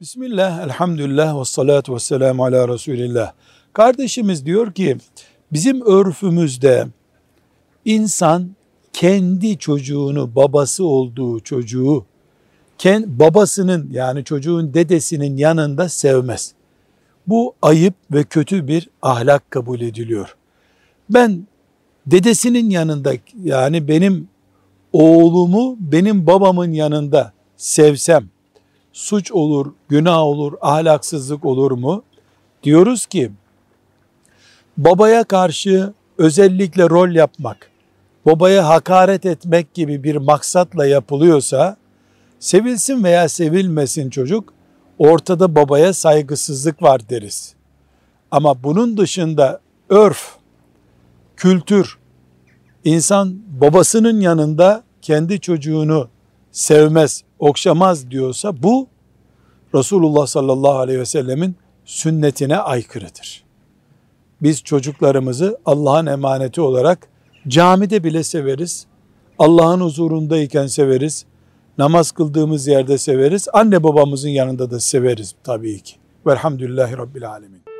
Bismillah, elhamdülillah ve salatu ve selamu ala Resulillah. Kardeşimiz diyor ki, bizim örfümüzde insan kendi çocuğunu, babası olduğu çocuğu, babasının yani çocuğun dedesinin yanında sevmez. Bu ayıp ve kötü bir ahlak kabul ediliyor. Ben dedesinin yanında yani benim oğlumu benim babamın yanında sevsem suç olur, günah olur, ahlaksızlık olur mu? Diyoruz ki babaya karşı özellikle rol yapmak, babaya hakaret etmek gibi bir maksatla yapılıyorsa sevilsin veya sevilmesin çocuk ortada babaya saygısızlık var deriz. Ama bunun dışında örf, kültür, insan babasının yanında kendi çocuğunu sevmez, okşamaz diyorsa bu Resulullah sallallahu aleyhi ve sellemin sünnetine aykırıdır. Biz çocuklarımızı Allah'ın emaneti olarak camide bile severiz. Allah'ın huzurundayken severiz. Namaz kıldığımız yerde severiz. Anne babamızın yanında da severiz tabii ki. Velhamdülillahi Rabbil Alemin.